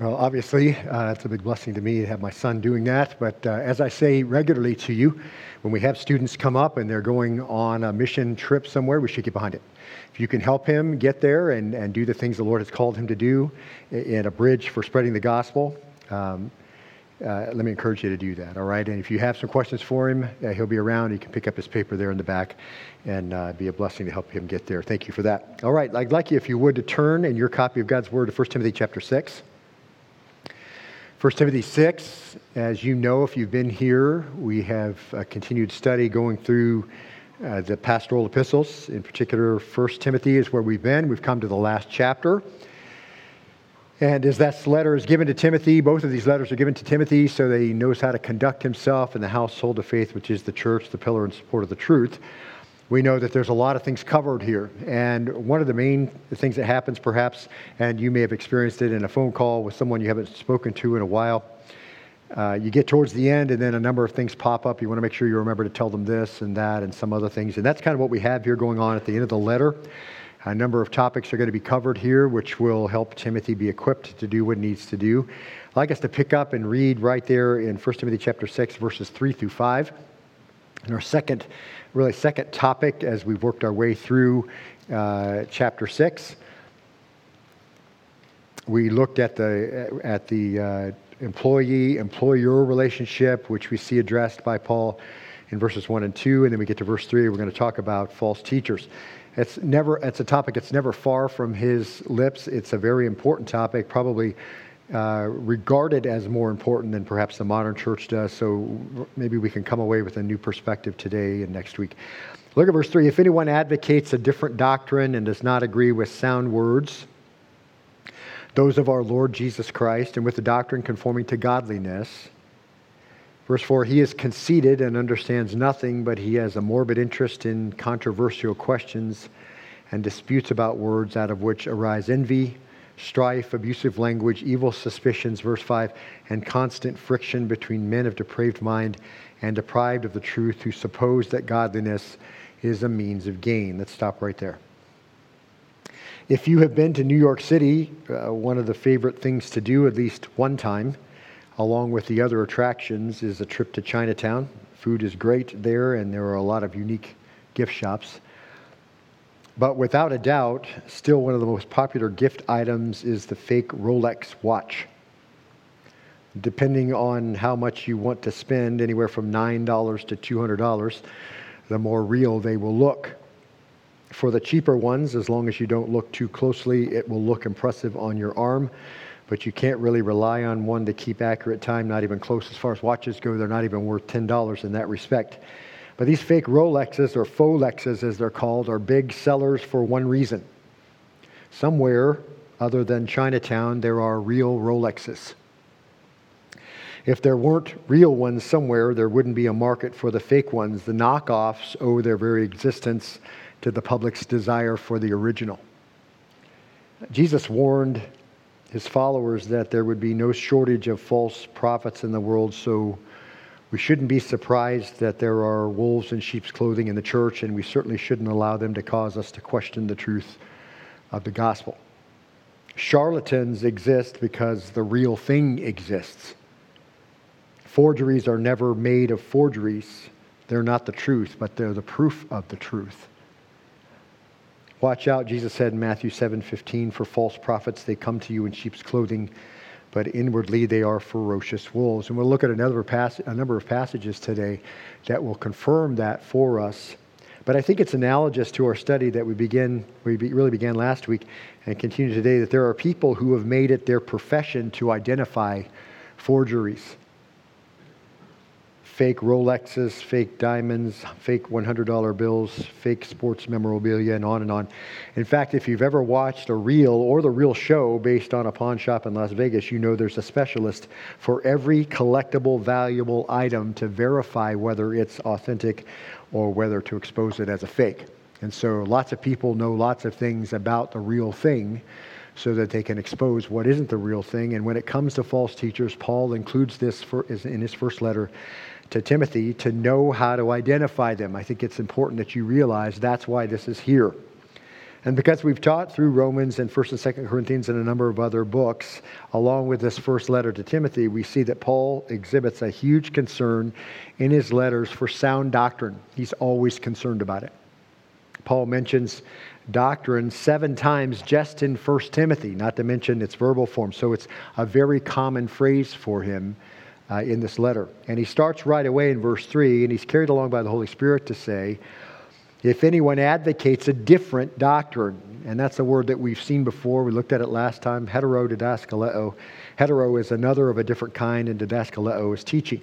Well, obviously, uh, it's a big blessing to me to have my son doing that. But uh, as I say regularly to you, when we have students come up and they're going on a mission trip somewhere, we should get behind it. If you can help him get there and, and do the things the Lord has called him to do in a bridge for spreading the gospel, um, uh, let me encourage you to do that, all right? And if you have some questions for him, uh, he'll be around. You can pick up his paper there in the back and uh, be a blessing to help him get there. Thank you for that. All right, I'd like you, if you would, to turn in your copy of God's Word to 1 Timothy chapter 6. 1 Timothy 6, as you know, if you've been here, we have a continued study going through uh, the pastoral epistles. In particular, 1 Timothy is where we've been. We've come to the last chapter. And as that letter is given to Timothy, both of these letters are given to Timothy so that he knows how to conduct himself in the household of faith, which is the church, the pillar and support of the truth we know that there's a lot of things covered here. And one of the main things that happens, perhaps, and you may have experienced it in a phone call with someone you haven't spoken to in a while, uh, you get towards the end, and then a number of things pop up. You want to make sure you remember to tell them this and that and some other things. And that's kind of what we have here going on at the end of the letter. A number of topics are going to be covered here, which will help Timothy be equipped to do what he needs to do. I'd like us to pick up and read right there in 1 Timothy chapter 6, verses 3 through 5. And our second really second topic as we've worked our way through uh, chapter 6. We looked at the, at the uh, employee employer relationship, which we see addressed by Paul in verses 1 and 2. And then we get to verse 3, we're going to talk about false teachers. It's never it's a topic that's never far from his lips. It's a very important topic, probably uh, regarded as more important than perhaps the modern church does. So maybe we can come away with a new perspective today and next week. Look at verse 3. If anyone advocates a different doctrine and does not agree with sound words, those of our Lord Jesus Christ, and with the doctrine conforming to godliness, Verse 4 He is conceited and understands nothing, but he has a morbid interest in controversial questions and disputes about words, out of which arise envy strife, abusive language, evil suspicions, verse 5, and constant friction between men of depraved mind and deprived of the truth who suppose that godliness is a means of gain. Let's stop right there. If you have been to New York City, uh, one of the favorite things to do at least one time, along with the other attractions, is a trip to Chinatown. Food is great there, and there are a lot of unique gift shops. But without a doubt, still one of the most popular gift items is the fake Rolex watch. Depending on how much you want to spend, anywhere from $9 to $200, the more real they will look. For the cheaper ones, as long as you don't look too closely, it will look impressive on your arm. But you can't really rely on one to keep accurate time, not even close as far as watches go. They're not even worth $10 in that respect. But these fake Rolexes, or Folexes as they're called, are big sellers for one reason. Somewhere other than Chinatown, there are real Rolexes. If there weren't real ones somewhere, there wouldn't be a market for the fake ones. The knockoffs owe their very existence to the public's desire for the original. Jesus warned his followers that there would be no shortage of false prophets in the world, so we shouldn't be surprised that there are wolves in sheep's clothing in the church, and we certainly shouldn't allow them to cause us to question the truth of the gospel. Charlatans exist because the real thing exists. Forgeries are never made of forgeries. They're not the truth, but they're the proof of the truth. Watch out, Jesus said in Matthew 7:15, for false prophets they come to you in sheep's clothing, but inwardly they are ferocious wolves. And we'll look at another pass- a number of passages today that will confirm that for us. But I think it's analogous to our study that we begin, we be, really began last week and continue today, that there are people who have made it their profession to identify forgeries fake Rolexes, fake diamonds, fake $100 bills, fake sports memorabilia, and on and on. In fact, if you've ever watched a reel or the real show based on a pawn shop in Las Vegas, you know there's a specialist for every collectible, valuable item to verify whether it's authentic or whether to expose it as a fake. And so lots of people know lots of things about the real thing so that they can expose what isn't the real thing. And when it comes to false teachers, Paul includes this in his first letter to Timothy to know how to identify them. I think it's important that you realize that's why this is here. And because we've taught through Romans and 1st and 2nd Corinthians and a number of other books, along with this first letter to Timothy, we see that Paul exhibits a huge concern in his letters for sound doctrine. He's always concerned about it. Paul mentions doctrine seven times just in 1 Timothy, not to mention its verbal form. So it's a very common phrase for him uh, in this letter. And he starts right away in verse 3, and he's carried along by the Holy Spirit to say, if anyone advocates a different doctrine, and that's a word that we've seen before, we looked at it last time, heterodidaskaleo. Hetero is another of a different kind, and didaskaleo is teaching.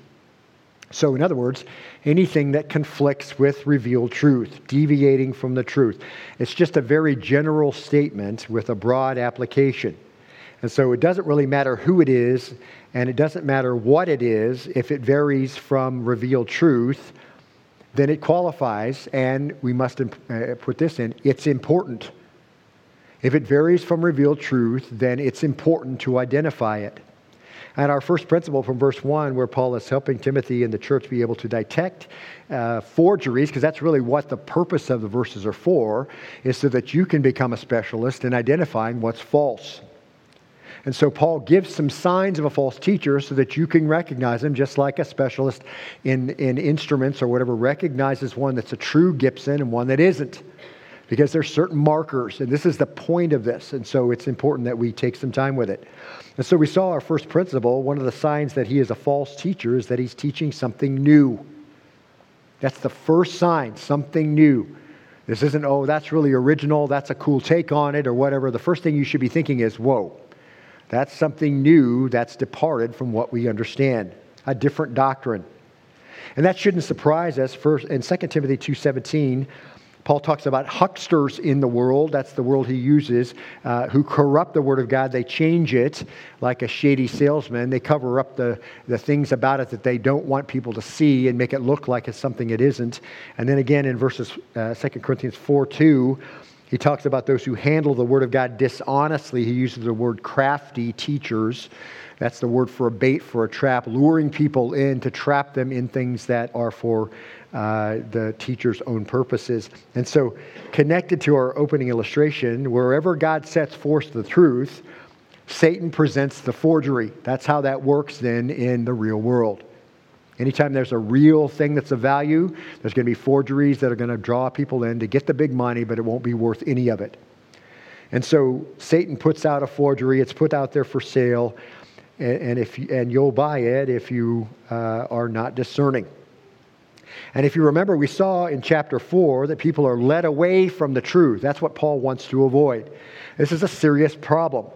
So, in other words, anything that conflicts with revealed truth, deviating from the truth. It's just a very general statement with a broad application. And so it doesn't really matter who it is, and it doesn't matter what it is if it varies from revealed truth then it qualifies, and we must uh, put this in it's important. If it varies from revealed truth, then it's important to identify it. And our first principle from verse 1, where Paul is helping Timothy and the church be able to detect uh, forgeries, because that's really what the purpose of the verses are for, is so that you can become a specialist in identifying what's false. And so Paul gives some signs of a false teacher so that you can recognize them, just like a specialist in, in instruments or whatever recognizes one that's a true Gibson and one that isn't. Because there's certain markers, and this is the point of this. And so it's important that we take some time with it. And so we saw our first principle. One of the signs that he is a false teacher is that he's teaching something new. That's the first sign, something new. This isn't, oh, that's really original, that's a cool take on it, or whatever. The first thing you should be thinking is, whoa, that's something new that's departed from what we understand, a different doctrine. And that shouldn't surprise us. First in 2 Timothy 2:17, Paul talks about hucksters in the world. That's the world he uses, uh, who corrupt the word of God. They change it like a shady salesman. They cover up the, the things about it that they don't want people to see and make it look like it's something it isn't. And then again in verses uh, 2 Corinthians 4 2, he talks about those who handle the word of God dishonestly. He uses the word crafty teachers. That's the word for a bait, for a trap, luring people in to trap them in things that are for uh, the teacher's own purposes. And so, connected to our opening illustration, wherever God sets forth the truth, Satan presents the forgery. That's how that works then in the real world. Anytime there's a real thing that's of value, there's going to be forgeries that are going to draw people in to get the big money, but it won't be worth any of it. And so Satan puts out a forgery, it's put out there for sale, and, and if, and you'll buy it if you uh, are not discerning. And if you remember, we saw in chapter 4 that people are led away from the truth. That's what Paul wants to avoid. This is a serious problem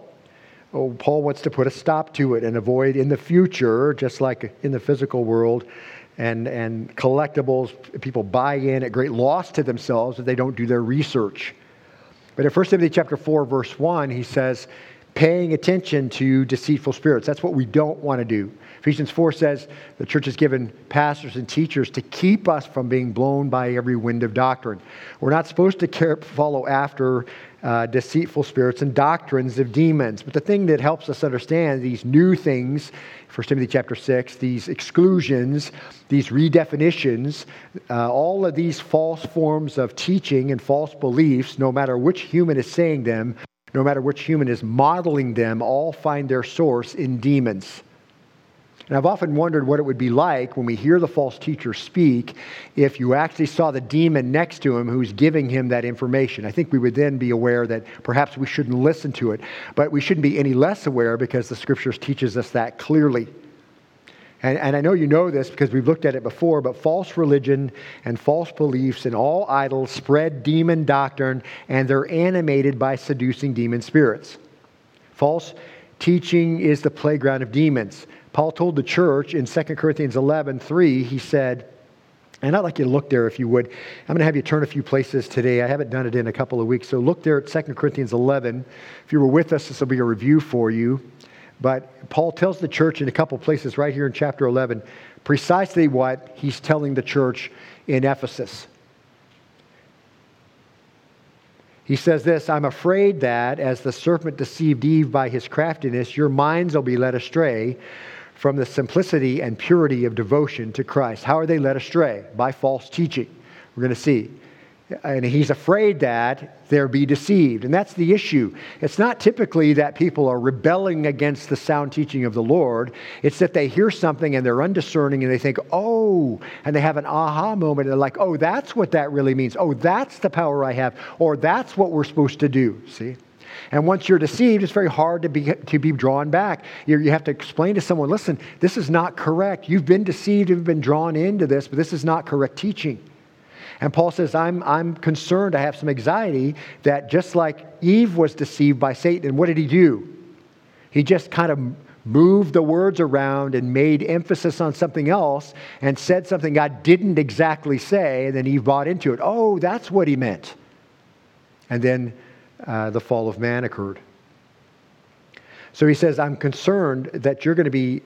oh, Paul wants to put a stop to it and avoid in the future, just like in the physical world, and, and collectibles, people buy in at great loss to themselves if they don't do their research. But in 1 Timothy chapter 4, verse 1, he says, paying attention to deceitful spirits. That's what we don't want to do. Ephesians 4 says the church has given pastors and teachers to keep us from being blown by every wind of doctrine. We're not supposed to care, follow after uh, deceitful spirits and doctrines of demons. But the thing that helps us understand these new things, 1 Timothy chapter 6, these exclusions, these redefinitions, uh, all of these false forms of teaching and false beliefs, no matter which human is saying them, no matter which human is modeling them, all find their source in demons. And I've often wondered what it would be like when we hear the false teacher speak if you actually saw the demon next to him who's giving him that information. I think we would then be aware that perhaps we shouldn't listen to it. But we shouldn't be any less aware because the scriptures teaches us that clearly. And, and, I know you know this because we've looked at it before, but false religion and false beliefs and all idols spread demon doctrine and they're animated by seducing demon spirits. False teaching is the playground of demons. Paul told the church in 2 Corinthians 11 3, he said, and I'd like you to look there if you would. I'm going to have you turn a few places today. I haven't done it in a couple of weeks. So look there at 2 Corinthians 11. If you were with us, this will be a review for you. But Paul tells the church in a couple places right here in chapter 11 precisely what he's telling the church in Ephesus. He says this I'm afraid that as the serpent deceived Eve by his craftiness, your minds will be led astray from the simplicity and purity of devotion to Christ. How are they led astray? By false teaching. We're going to see. and he's afraid that they'll be deceived. And that's the issue. It's not typically that people are rebelling against the sound teaching of the Lord, it's that they hear something and they're undiscerning and they think, oh, and they have an aha moment. And they're like, oh, that's what that really means. Oh, that's the power I have, or that's what we're supposed to do. See? And once you're deceived, it's very hard to be, to be drawn back. you you have to explain to someone listen, this is not correct. You've been deceived, you've been drawn into this, but this is not correct teaching. And Paul says, I'm, I'm concerned, I have some anxiety that just like Eve was deceived by Satan, what did he do? He just kind of moved the words around and made emphasis on something else and said something God didn't exactly say, and then Eve bought into it. Oh, that's what he meant. And then uh, the fall of man occurred. So he says, I'm concerned that you're going to be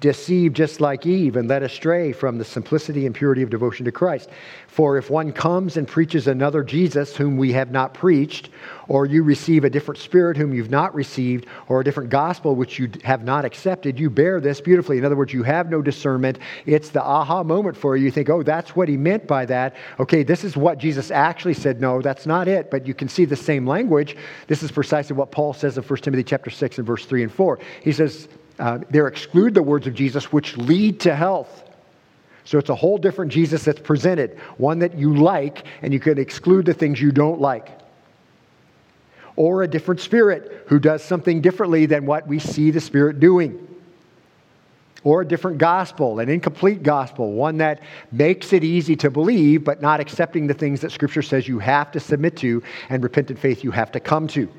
deceived just like Eve and led astray from the simplicity and purity of devotion to Christ. For if one comes and preaches another Jesus whom we have not preached, or you receive a different spirit whom you've not received, or a different gospel which you have not accepted, you bear this beautifully. In other words, you have no discernment. It's the aha moment for you. You think, oh, that's what he meant by that. Okay, this is what Jesus actually said. No, that's not it. But you can see the same language. This is precisely what Paul says in 1 Timothy chapter 6 and verse 3 and 4. He says, uh, they exclude the words of Jesus, which lead to health. So it's a whole different Jesus that's presented, one that you like, and you can exclude the things you don't like. Or a different spirit who does something differently than what we see the spirit doing. Or a different gospel, an incomplete gospel, one that makes it easy to believe, but not accepting the things that Scripture says you have to submit to and repentant faith you have to come to.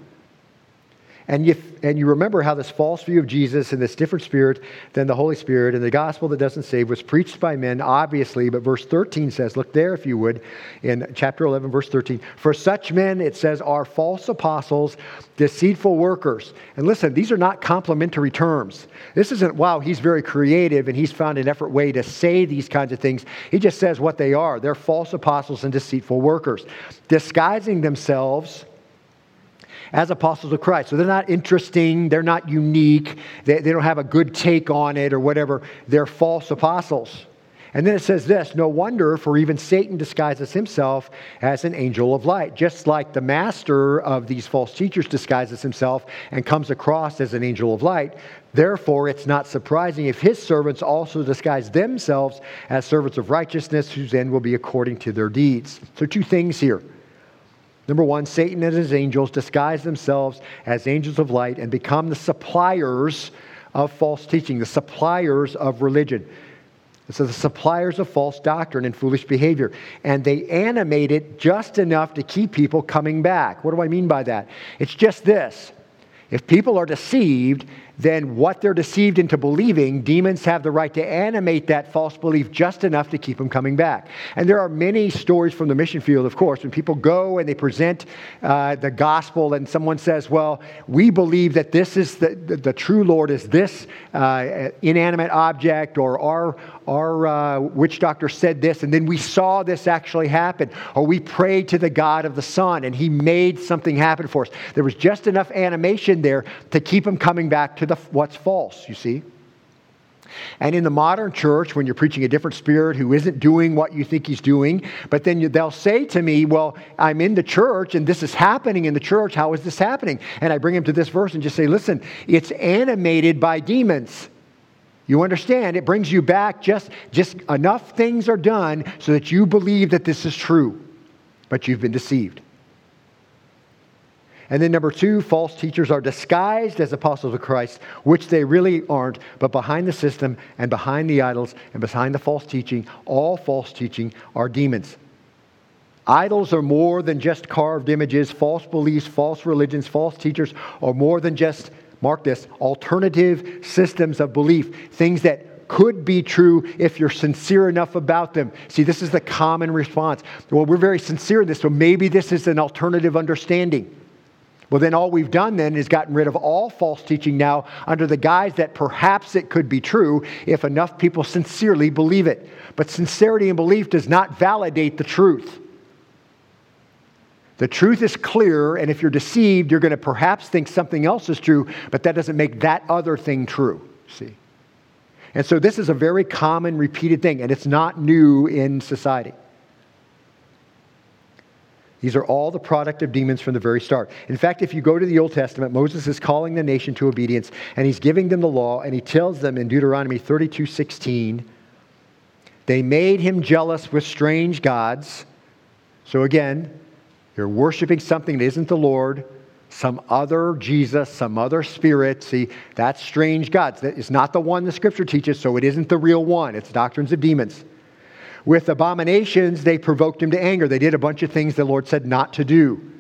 And you, and you remember how this false view of Jesus and this different spirit than the Holy Spirit and the gospel that doesn't save was preached by men, obviously. But verse 13 says, look there if you would, in chapter 11, verse 13. For such men, it says, are false apostles, deceitful workers. And listen, these are not complimentary terms. This isn't, wow, he's very creative and he's found an effort way to say these kinds of things. He just says what they are. They're false apostles and deceitful workers, disguising themselves as apostles of Christ. So they're not interesting, they're not unique, they, they don't have a good take on it or whatever. They're false apostles. And then it says this No wonder, for even Satan disguises himself as an angel of light, just like the master of these false teachers disguises himself and comes across as an angel of light. Therefore, it's not surprising if his servants also disguise themselves as servants of righteousness, whose end will be according to their deeds. So, two things here. Number one, Satan and his angels disguise themselves as angels of light and become the suppliers of false teaching, the suppliers of religion. So, the suppliers of false doctrine and foolish behavior. And they animate it just enough to keep people coming back. What do I mean by that? It's just this if people are deceived, then what they're deceived into believing, demons have the right to animate that false belief just enough to keep them coming back. And there are many stories from the mission field, of course, when people go and they present uh, the gospel and someone says, Well, we believe that this is the, the, the true Lord is this uh, inanimate object, or our, our uh, witch doctor said this, and then we saw this actually happen, or we prayed to the God of the sun and he made something happen for us. There was just enough animation there to keep them coming back to the, what's false, you see. And in the modern church, when you're preaching a different spirit who isn't doing what you think he's doing, but then you, they'll say to me, Well, I'm in the church and this is happening in the church. How is this happening? And I bring him to this verse and just say, Listen, it's animated by demons. You understand? It brings you back just, just enough things are done so that you believe that this is true, but you've been deceived. And then number two, false teachers are disguised as apostles of Christ, which they really aren't, but behind the system and behind the idols and behind the false teaching, all false teaching are demons. Idols are more than just carved images, false beliefs, false religions, false teachers are more than just, mark this, alternative systems of belief, things that could be true if you're sincere enough about them. See, this is the common response. Well, we're very sincere in this, so maybe this is an alternative understanding. Well, then all we've done then is gotten rid of all false teaching now under the guise that perhaps it could be true if enough people sincerely believe it. But sincerity and belief does not validate the truth. The truth is clear, and if you're deceived, you're going to perhaps think something else is true, but that doesn't make that other thing true. See? And so this is a very common, repeated thing, and it's not new in society. These are all the product of demons from the very start. In fact, if you go to the Old Testament, Moses is calling the nation to obedience and he's giving them the law and he tells them in Deuteronomy 32 16, they made him jealous with strange gods. So again, you're worshiping something that isn't the Lord, some other Jesus, some other spirit. See, that's strange gods. That is not the one the scripture teaches, so it isn't the real one. It's doctrines of demons. With abominations, they provoked him to anger. They did a bunch of things the Lord said not to do.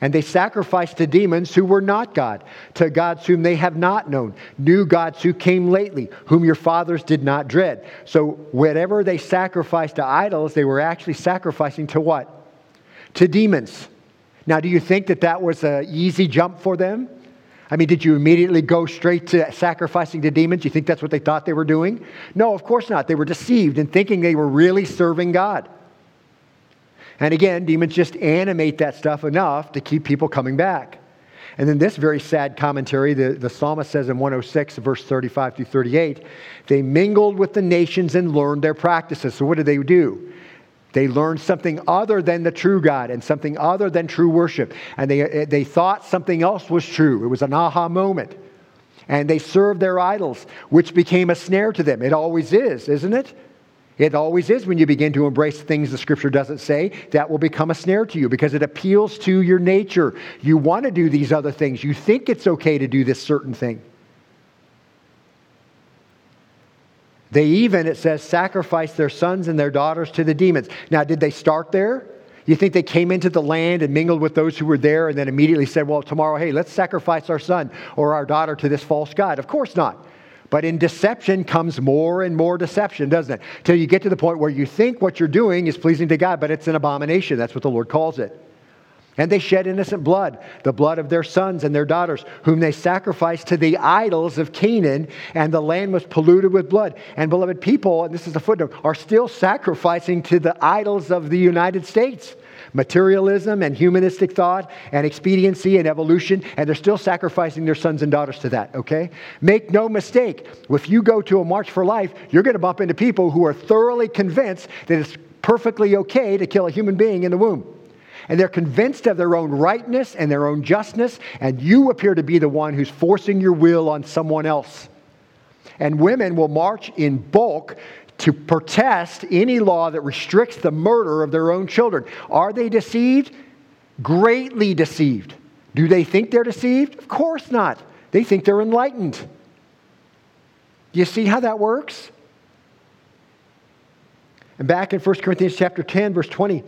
And they sacrificed to demons who were not God, to gods whom they have not known, new gods who came lately, whom your fathers did not dread. So, whatever they sacrificed to idols, they were actually sacrificing to what? To demons. Now, do you think that that was an easy jump for them? I mean, did you immediately go straight to sacrificing to demons? You think that's what they thought they were doing? No, of course not. They were deceived in thinking they were really serving God. And again, demons just animate that stuff enough to keep people coming back. And then this very sad commentary, the, the psalmist says in 106, verse 35 through 38, they mingled with the nations and learned their practices. So what did they do? They learned something other than the true God and something other than true worship. And they, eh, they thought something else was true. It was an aha moment. And they served their idols, which became a snare to them. It always is, isn't it? It always is when you begin to embrace things the scripture doesn't say, that will become a snare to you because it appeals to your nature. You want to do these other things. You think it's okay to do this certain thing. They even, it says, sacrificed their sons and their daughters to the demons. Now, did they start there? You think they came into the land and mingled with those who were there and then immediately said, Well, tomorrow, hey, let's sacrifice our son or our daughter to this false God? Of course not. But in deception comes more and more deception, doesn't it? Till you get to the point where you think what you're doing is pleasing to God, but it's an abomination. That's what the Lord calls it. And they shed innocent blood, the blood of their sons and their daughters, whom they sacrificed to the idols of Canaan, and the land was polluted with blood. And beloved people, and this is a footnote, are still sacrificing to the idols of the United States. Materialism and humanistic thought and expediency and evolution, and they're still sacrificing their sons and daughters to that, okay? Make no mistake, if you go to a March for Life, you're going to bump into people who are thoroughly convinced that it's perfectly okay to kill a human being in the womb and they're convinced of their own rightness and their own justness, and you appear to be the one who's forcing your will on someone else. And women will march in bulk to protest any law that restricts the murder of their own children. Are they deceived? Greatly deceived. Do they think they're deceived? Of course not. They think they're enlightened. You see how that works? And back in 1 Corinthians chapter 10 verse 20,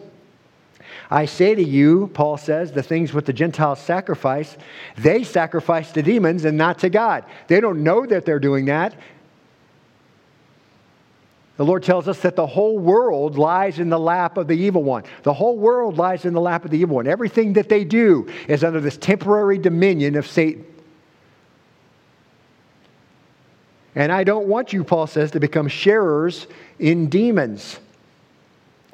I say to you, Paul says, the things what the Gentiles sacrifice, they sacrifice to demons and not to God. They don't know that they're doing that. The Lord tells us that the whole world lies in the lap of the evil one. The whole world lies in the lap of the evil one. Everything that they do is under this temporary dominion of Satan. And I don't want you, Paul says, to become sharers in demons.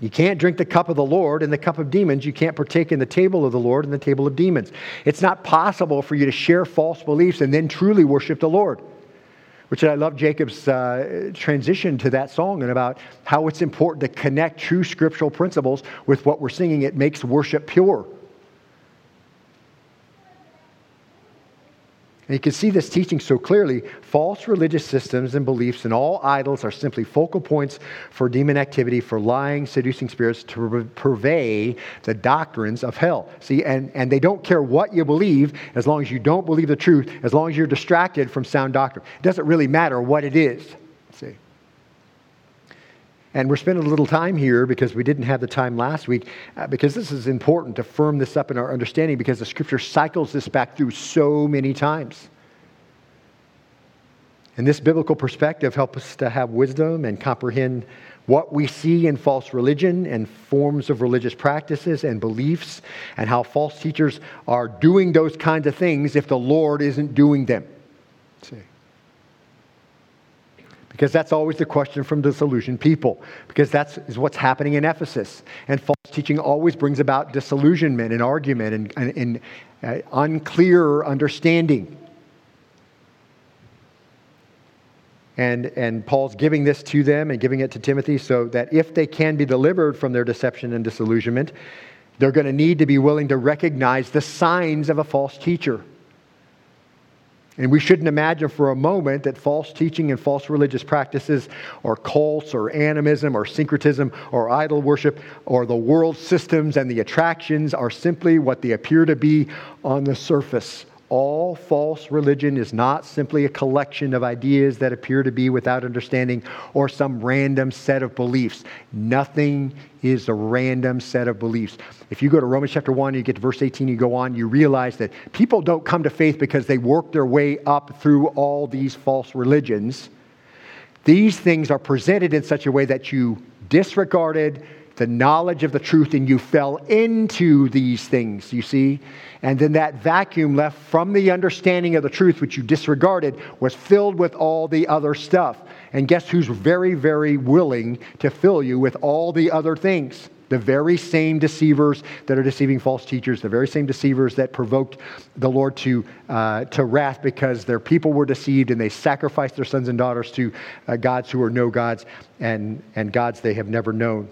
You can't drink the cup of the Lord and the cup of demons. You can't partake in the table of the Lord and the table of demons. It's not possible for you to share false beliefs and then truly worship the Lord. Which I love Jacob's uh, transition to that song and about how it's important to connect true scriptural principles with what we're singing. It makes worship pure. And you can see this teaching so clearly. False religious systems and beliefs and all idols are simply focal points for demon activity, for lying, seducing spirits to purvey the doctrines of hell. See, and, and they don't care what you believe as long as you don't believe the truth, as long as you're distracted from sound doctrine. It doesn't really matter what it is. And we're spending a little time here because we didn't have the time last week, uh, because this is important to firm this up in our understanding because the scripture cycles this back through so many times. And this biblical perspective helps us to have wisdom and comprehend what we see in false religion and forms of religious practices and beliefs, and how false teachers are doing those kinds of things if the Lord isn't doing them. See because that's always the question from disillusioned people, because that's is what's happening in Ephesus. And false teaching always brings about disillusionment and argument and, and, and uh, unclear understanding. And, and Paul's giving this to them and giving it to Timothy so that if they can be delivered from their deception and disillusionment, They're going to need to be willing to recognize the signs of a false teacher. And we shouldn't imagine for a moment that false teaching and false religious practices, or cults, or animism, or syncretism, or idol worship, or the world systems and the attractions are simply what they appear to be on the surface all false religion is not simply a collection of ideas that appear to be without understanding or some random set of beliefs. Nothing is a random set of beliefs. If you go to Romans chapter 1, you get to verse 18, you go on, you realize that people don't come to faith because they work their way up through all these false religions. These things are presented in such a way that you disregarded the knowledge of the truth and you fell into these things, you see? And then that vacuum left from the understanding of the truth, which you disregarded, was filled with all the other stuff. And guess who's very, very willing to fill you with all the other things? The very same deceivers that are deceiving false teachers, the very same deceivers that provoked the Lord to, uh, to wrath because their people were deceived and they sacrificed their sons and daughters to uh, gods who are no gods and, and gods they have never known.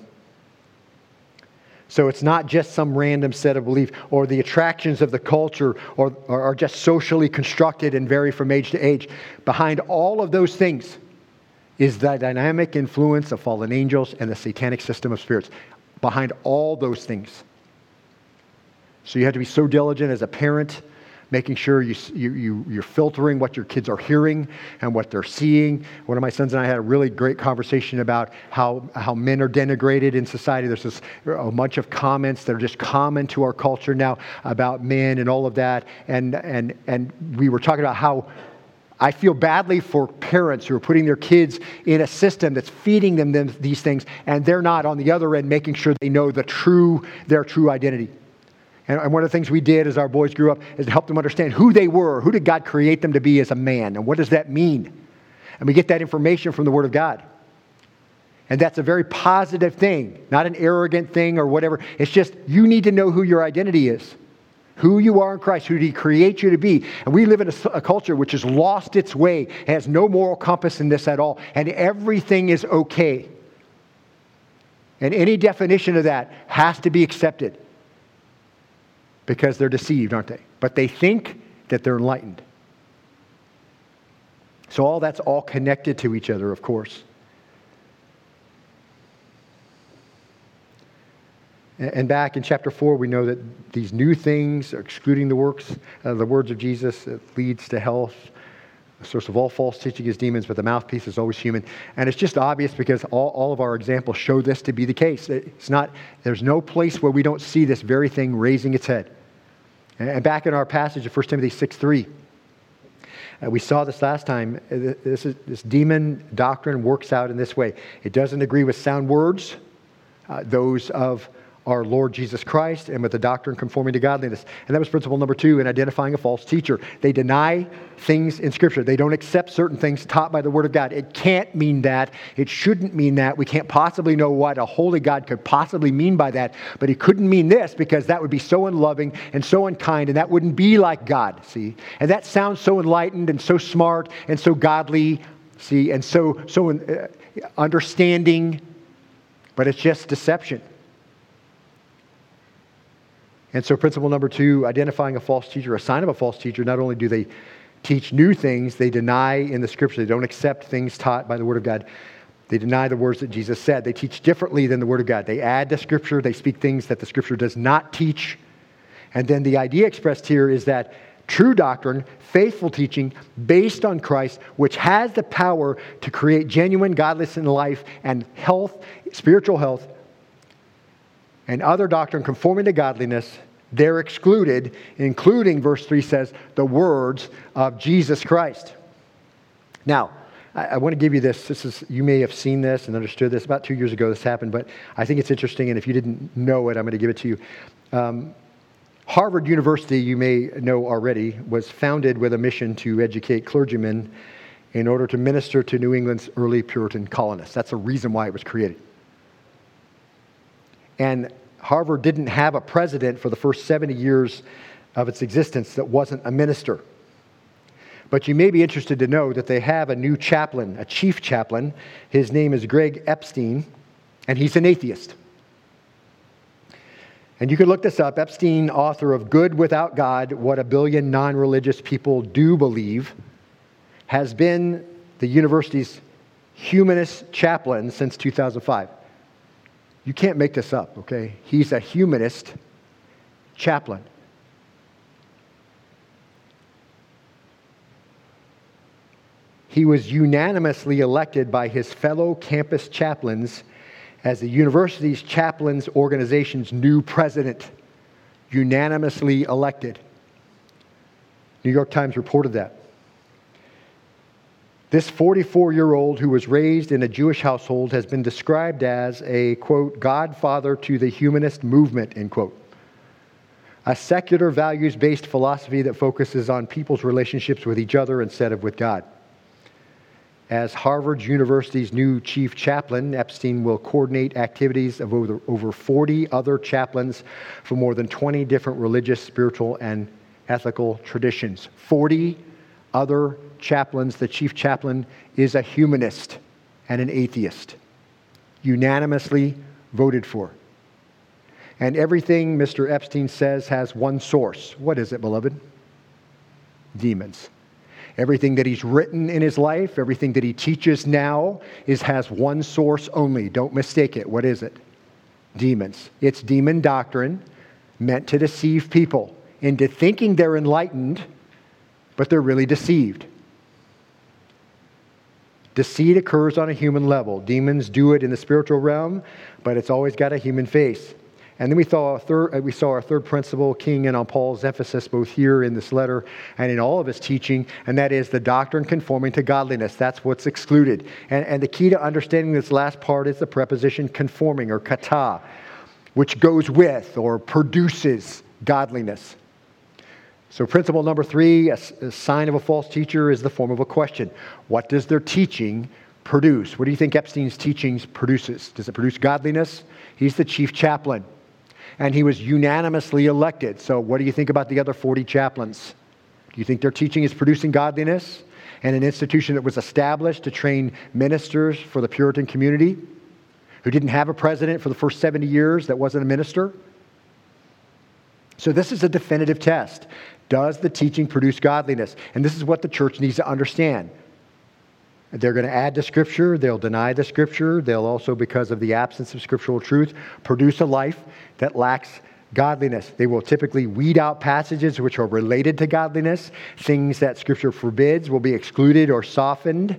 So it's not just some random set of belief or the attractions of the culture or, or are just socially constructed and vary from age to age. Behind all of those things is the dynamic influence of fallen angels and the satanic system of spirits. Behind all those things. So you have to be so diligent as a parent making sure you, you, you, are filtering what your kids are hearing and what they're seeing. One of my sons and I had a really great conversation about how, how men are denigrated in society. There's this, a bunch of comments that are just common to our culture now about men and all of that. And, and, and we were talking about how I feel badly for parents who are putting their kids in a system that's feeding them these things, and they're not on the other end making sure they know the true, their true identity. And one of the things we did as our boys grew up is to help them understand who they were. Who did God create them to be as a man? And what does that mean? And we get that information from the Word of God. And that's a very positive thing, not an arrogant thing or whatever. It's just you need to know who your identity is, who you are in Christ, who He create you to be. And we live in a, a culture which has lost its way, has no moral compass in this at all, and everything is okay. And any definition of that has to be accepted because they're deceived, aren't they? But they think that they're enlightened. So, all that's all connected to each other, of course. And back in chapter 4, we know that these new things, excluding the works, uh, the words of Jesus, it leads to health. The source of all false teaching is demons, but the mouthpiece is always human. And it's just obvious because all, all of our examples show this to be the case. It's not, there's no place where we don't see this very thing raising its head. And back in our passage of 1 Timothy 6 3, uh, we saw this last time. Uh, this, is, this demon doctrine works out in this way it doesn't agree with sound words, uh, those of our Lord Jesus Christ and with the doctrine conforming to godliness. And that was principle number two in identifying a false teacher. They deny things in Scripture, they don't accept certain things taught by the Word of God. It can't mean that. It shouldn't mean that. We can't possibly know what a holy God could possibly mean by that. But He couldn't mean this because that would be so unloving and so unkind, and that wouldn't be like God, see? And that sounds so enlightened and so smart and so godly, see, and so, so uh, understanding, but it's just deception. And so, principle number two identifying a false teacher, a sign of a false teacher, not only do they teach new things, they deny in the scripture, they don't accept things taught by the Word of God. They deny the words that Jesus said. They teach differently than the Word of God. They add to Scripture, they speak things that the Scripture does not teach. And then the idea expressed here is that true doctrine, faithful teaching based on Christ, which has the power to create genuine godliness in life and health, spiritual health, and other doctrine conforming to godliness, they're excluded, including, verse 3 says, the words of Jesus Christ. Now, I, I, want to give you this. This is you may have seen this and understood this. About two years ago, this happened, but I think it's interesting. And if you didn't know it, I'm going to give it to you. Um, Harvard University, you may know already, was founded with a mission to educate clergymen in order to minister to New England's early Puritan colonists. That's the reason why it was created. And Harvard didn't have a president for the first 70 years of its existence that wasn't a minister. But you may be interested to know that they have a new chaplain, a chief chaplain. His name is Greg Epstein, and he's an atheist. And you can look this up. Epstein, author of Good Without God What a Billion Non Religious People Do Believe, has been the university's humanist chaplain since 2005. You can't make this up, okay? He's a humanist chaplain. He was unanimously elected by his fellow campus chaplains as the university's chaplains organization's new president. Unanimously elected. New York Times reported that. This 44 year old who was raised in a Jewish household has been described as a, quote, godfather to the humanist movement, end quote. A secular values based philosophy that focuses on people's relationships with each other instead of with God. As Harvard University's new chief chaplain, Epstein will coordinate activities of over, over 40 other chaplains from more than 20 different religious, spiritual, and ethical traditions. 40 other chaplains. The chief chaplain is a humanist and an atheist, unanimously voted for. And everything Mr. Epstein says has one source. What is it, beloved? Demons. Everything that he's written in his life, everything that he teaches now, is has one source only. Don't mistake it. What is it? Demons. It's demon doctrine meant to deceive people into thinking they're enlightened, but they're really deceived. Deceit occurs on a human level. Demons do it in the spiritual realm, but it's always got a human face. And then we saw, third, uh, we saw our third principle keying in on Paul's emphasis both here in this letter and in all of his teaching, and that is the doctrine conforming to godliness. That's what's excluded. And, and the key to understanding this last part is the preposition conforming or kata, which goes with or produces godliness. So, principle number three a, a sign of a false teacher is the form of a question. What does their teaching produce? What do you think Epstein's teachings produces? Does it produce godliness? He's the chief chaplain, and he was unanimously elected. So, what do you think about the other 40 chaplains? Do you think their teaching is producing godliness? And an institution that was established to train ministers for the Puritan community, who didn't have a president for the first 70 years that wasn't a minister? So, this is a definitive test. Does the teaching produce godliness? And this is what the church needs to understand. They're going to add to Scripture, they'll deny the Scripture, they'll also, because of the absence of scriptural truth, produce a life that lacks godliness. They will typically weed out passages which are related to godliness. Things that Scripture forbids will be excluded or softened.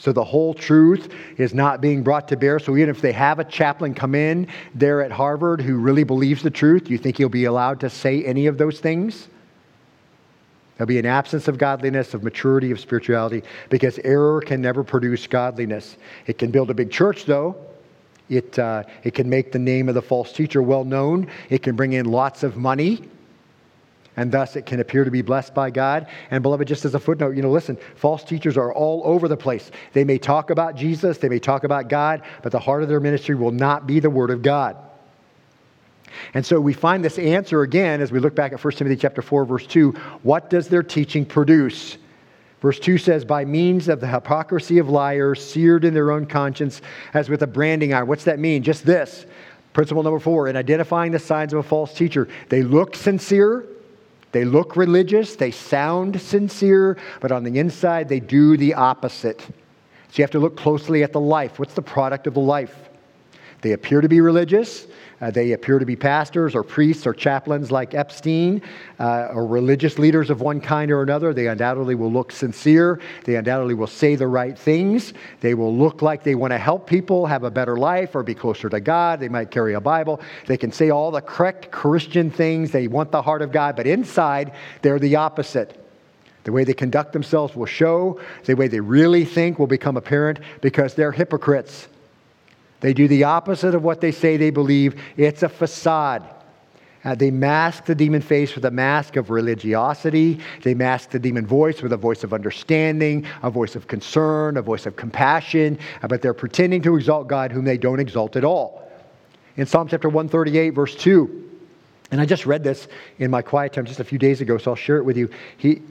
So the whole truth is not being brought to bear. So even if they have a chaplain come in there at Harvard who really believes the truth, you think he'll be allowed to say any of those things? There'll be an absence of godliness, of maturity, of spirituality, because error can never produce godliness. It can build a big church, though. It, uh, it can make the name of the false teacher well known. It can bring in lots of money, and thus it can appear to be blessed by God. And, beloved, just as a footnote, you know, listen, false teachers are all over the place. They may talk about Jesus, they may talk about God, but the heart of their ministry will not be the Word of God. And so we find this answer again as we look back at 1 Timothy chapter 4 verse 2, what does their teaching produce? Verse 2 says, by means of the hypocrisy of liars, seared in their own conscience as with a branding iron. What's that mean? Just this. Principle number four in identifying the signs of a false teacher, they look sincere, they look religious, they sound sincere, but on the inside, they do the opposite. So you have to look closely at the life. What's the product of the life? They appear to be religious, uh, they appear to be pastors or priests or chaplains like Epstein uh, or religious leaders of one kind or another. They undoubtedly will look sincere. They undoubtedly will say the right things. They will look like they want to help people have a better life or be closer to God. They might carry a Bible. They can say all the correct Christian things. They want the heart of God, but inside, they're the opposite. The way they conduct themselves will show. The way they really think will become apparent because they're hypocrites. They do the opposite of what they say they believe. It's a facade. Uh, they mask the demon face with a mask of religiosity. They mask the demon voice with a voice of understanding, a voice of concern, a voice of compassion, uh, but they're pretending to exalt God whom they don't exalt at all. In Psalm chapter 138, verse 2, and I just read this in my quiet time just a few days ago, so I'll share it with you. He,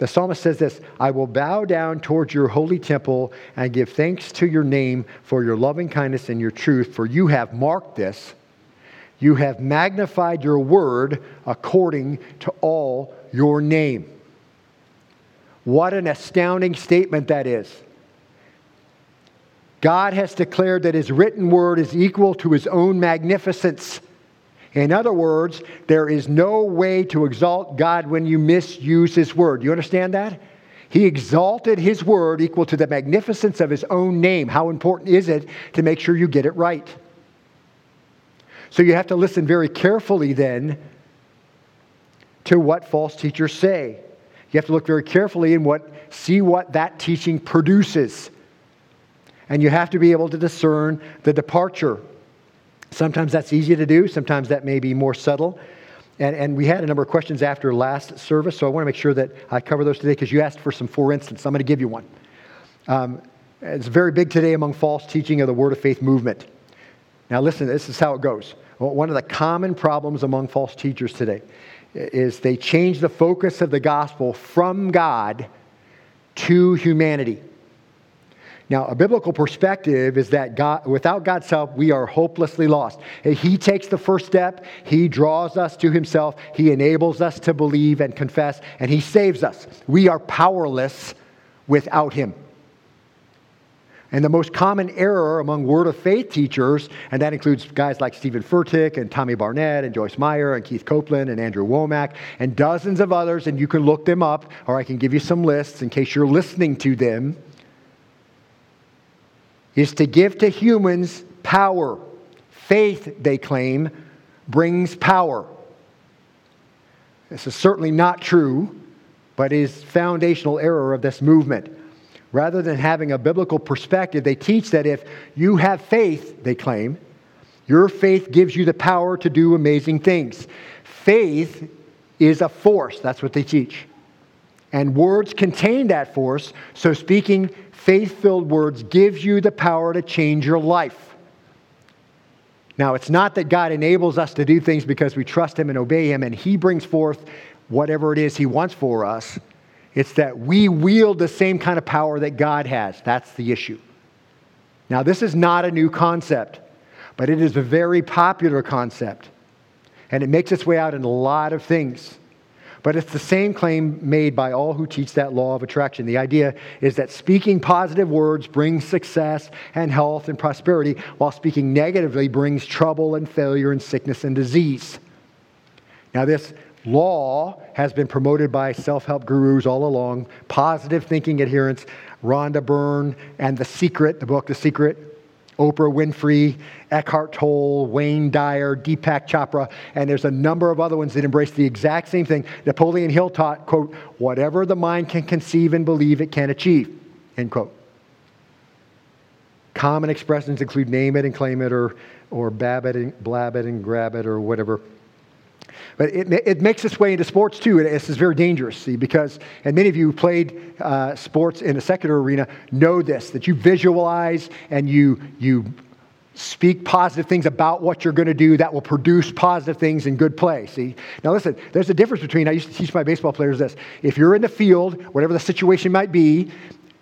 the psalmist says this I will bow down towards your holy temple and give thanks to your name for your loving kindness and your truth, for you have marked this. You have magnified your word according to all your name. What an astounding statement that is. God has declared that his written word is equal to his own magnificence. In other words, there is no way to exalt God when you misuse his word. You understand that? He exalted his word equal to the magnificence of his own name. How important is it to make sure you get it right? So you have to listen very carefully then to what false teachers say. You have to look very carefully and what see what that teaching produces. And you have to be able to discern the departure. Sometimes that's easy to do, sometimes that may be more subtle. And, and we had a number of questions after last service, so I want to make sure that I cover those today because you asked for some for instance. I'm going to give you one. Um, it's very big today among false teaching of the Word of Faith movement. Now, listen, this is how it goes. One of the common problems among false teachers today is they change the focus of the gospel from God to humanity. Now, a biblical perspective is that God, without God's help, we are hopelessly lost. He takes the first step, He draws us to Himself, He enables us to believe and confess, and He saves us. We are powerless without Him. And the most common error among Word of Faith teachers, and that includes guys like Steven Furtick and Tommy Barnett and Joyce Meyer and Keith Copeland and Andrew Wommack and dozens of others, and you can look them up, or I can give you some lists in case you're listening to them, is to give to humans power. Faith, they claim, brings power. This is certainly not true, but is foundational error of this movement. Rather than having a biblical perspective, they teach that if you have faith, they claim, your faith gives you the power to do amazing things. Faith is a force. That's what they teach. And words contain that force. So speaking faith filled words gives you the power to change your life. Now, it's not that God enables us to do things because we trust Him and obey Him and He brings forth whatever it is He wants for us. It's that we wield the same kind of power that God has. That's the issue. Now, this is not a new concept, but it is a very popular concept. And it makes its way out in a lot of things. But it's the same claim made by all who teach that law of attraction. The idea is that speaking positive words brings success and health and prosperity, while speaking negatively brings trouble and failure and sickness and disease. Now, this Law has been promoted by self help gurus all along, positive thinking adherents, Rhonda Byrne, and The Secret, the book The Secret, Oprah Winfrey, Eckhart Tolle, Wayne Dyer, Deepak Chopra, and there's a number of other ones that embrace the exact same thing. Napoleon Hill taught, quote, whatever the mind can conceive and believe it can achieve, end quote. Common expressions include name it and claim it, or, or bab it and blab it and grab it, or whatever. But it, it makes its way into sports too, and this is very dangerous, see, because, and many of you who played uh, sports in a secular arena know this, that you visualize and you, you speak positive things about what you're going to do that will produce positive things in good play. See? Now, listen, there's a difference between, I used to teach my baseball players this. If you're in the field, whatever the situation might be,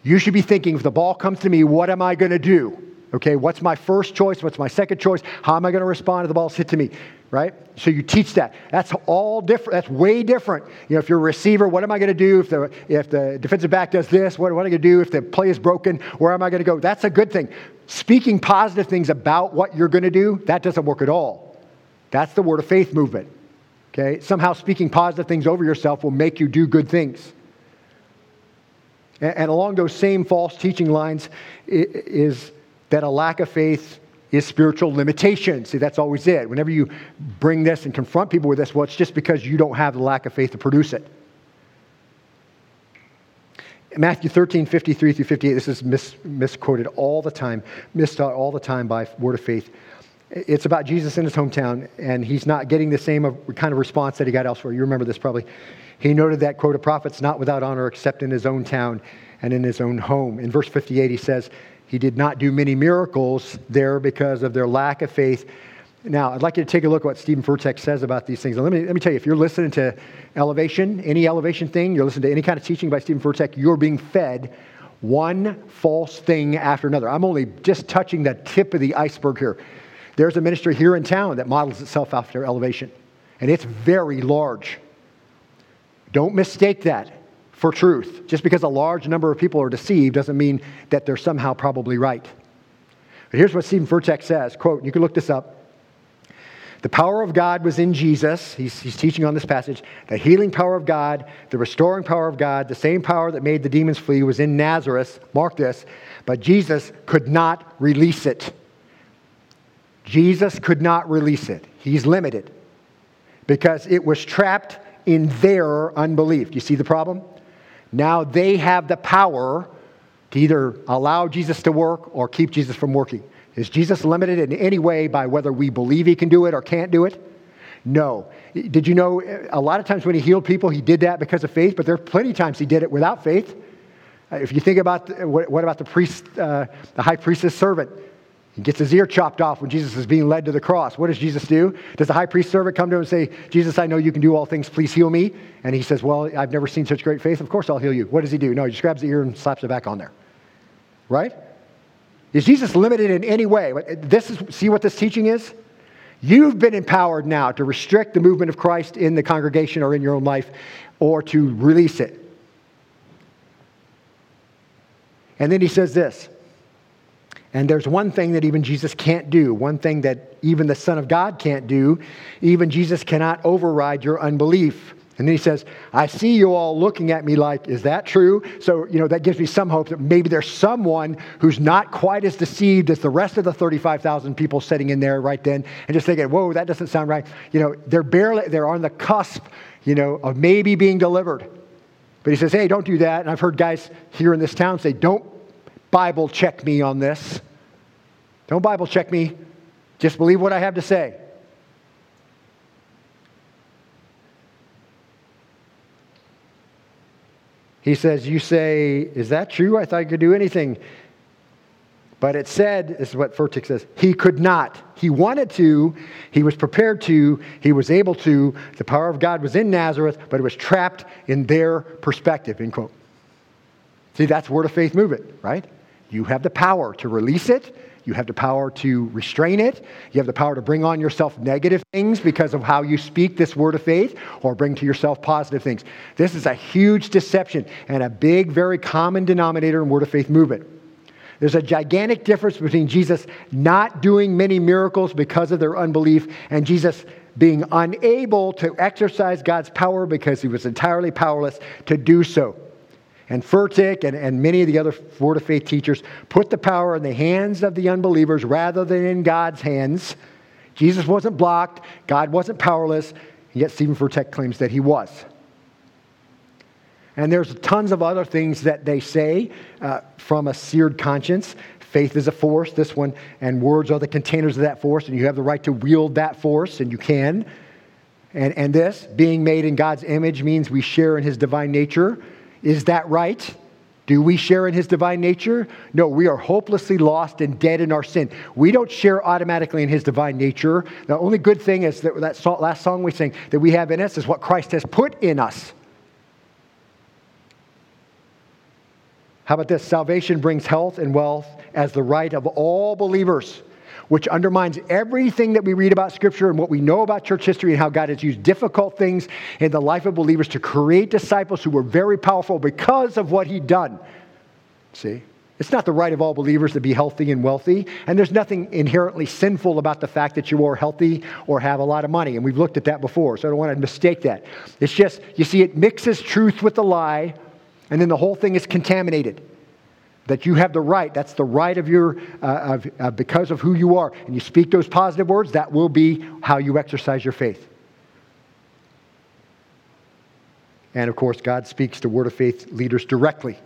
you should be thinking, if the ball comes to me, what am I going to do? Okay, what's my first choice? What's my second choice? How am I going to respond if the ball's hit to me? Right? So you teach that. That's all different. That's way different. You know, if you're a receiver, what am I going to do if the if the defensive back does this? What, what am I going to do if the play is broken? Where am I going to go? That's a good thing. Speaking positive things about what you're going to do, that doesn't work at all. That's the word of faith movement. Okay? Somehow speaking positive things over yourself will make you do good things. And, and along those same false teaching lines is that a lack of faith is spiritual limitation. See, that's always it. Whenever you bring this and confront people with this, well, it's just because you don't have the lack of faith to produce it. Matthew 13, 53 through 58, this is mis- misquoted all the time, mistaught all the time by Word of Faith. It's about Jesus in his hometown, and he's not getting the same kind of response that he got elsewhere. You remember this probably. He noted that, quote, a prophet's not without honor except in his own town and in his own home. In verse 58, he says, he did not do many miracles there because of their lack of faith. Now, I'd like you to take a look at what Steven Furtick says about these things. Let me, let me tell you, if you're listening to elevation, any elevation thing, you're listening to any kind of teaching by Steven Furtick, you're being fed one false thing after another. I'm only just touching the tip of the iceberg here. There's a ministry here in town that models itself after elevation, and it's very large. Don't mistake that for truth. Just because a large number of people are deceived doesn't mean that they're somehow probably right. But here's what Steven Furtick says quote, you can look this up. The power of God was in Jesus. He's, he's teaching on this passage. The healing power of God, the restoring power of God, the same power that made the demons flee was in Nazareth. Mark this. But Jesus could not release it. Jesus could not release it. He's limited because it was trapped in their unbelief. Do you see the problem? Now they have the power to either allow Jesus to work or keep Jesus from working. Is Jesus limited in any way by whether we believe he can do it or can't do it? No. Did you know a lot of times when he healed people, he did that because of faith, but there are plenty of times he did it without faith. If you think about what about the priest, uh, the high priest's servant? He gets his ear chopped off when Jesus is being led to the cross. What does Jesus do? Does the high priest servant come to him and say, Jesus, I know you can do all things, please heal me? And he says, Well, I've never seen such great faith. Of course I'll heal you. What does he do? No, he just grabs the ear and slaps it back on there. Right? Is Jesus limited in any way? This is, see what this teaching is? You've been empowered now to restrict the movement of Christ in the congregation or in your own life or to release it. And then he says this and there's one thing that even Jesus can't do, one thing that even the Son of God can't do. Even Jesus cannot override your unbelief. And then he says, I see you all looking at me like, is that true? So, you know, that gives me some hope that maybe there's someone who's not quite as deceived as the rest of the 35,000 people sitting in there right then and just thinking, whoa, that doesn't sound right. You know, they're barely, they're on the cusp, you know, of maybe being delivered. But he says, hey, don't do that. And I've heard guys here in this town say, don't Bible check me on this. Don't Bible check me. Just believe what I have to say. He says, You say, Is that true? I thought I could do anything. But it said, this is what Furtick says, he could not. He wanted to, he was prepared to, he was able to. The power of God was in Nazareth, but it was trapped in their perspective, end quote. See, that's word of faith movement, right? You have the power to release it. You have the power to restrain it. You have the power to bring on yourself negative things because of how you speak this word of faith, or bring to yourself positive things. This is a huge deception and a big, very common denominator in word of faith movement. There's a gigantic difference between Jesus not doing many miracles because of their unbelief and Jesus being unable to exercise God's power because he was entirely powerless to do so and Furtick and, and many of the other Word of Faith teachers put the power in the hands of the unbelievers rather than in God's hands. Jesus wasn't blocked, God wasn't powerless, yet Steven Furtick claims that he was. And there's tons of other things that they say uh, from a seared conscience. Faith is a force, this one, and words are the containers of that force, and you have the right to wield that force, and you can. And, and this, being made in God's image, means we share in his divine nature. Is that right? Do we share in his divine nature? No, we are hopelessly lost and dead in our sin. We don't share automatically in his divine nature. The only good thing is that that last song we sang that we have in us is what Christ has put in us. How about this? Salvation brings health and wealth as the right of all believers which undermines everything that we read about Scripture and what we know about church history and how God has used difficult things in the life of believers to create disciples who were very powerful because of what He'd done. See? It's not the right of all believers to be healthy and wealthy. And there's nothing inherently sinful about the fact that you are healthy or have a lot of money. And we've looked at that before, so I don't want to mistake that. It's just, you see, it mixes truth with the lie, and then the whole thing is contaminated that you have the right. That's the right of your, uh, of, uh, because of who you are. And you speak those positive words, that will be how you exercise your faith. And of course, God speaks to Word of Faith leaders directly.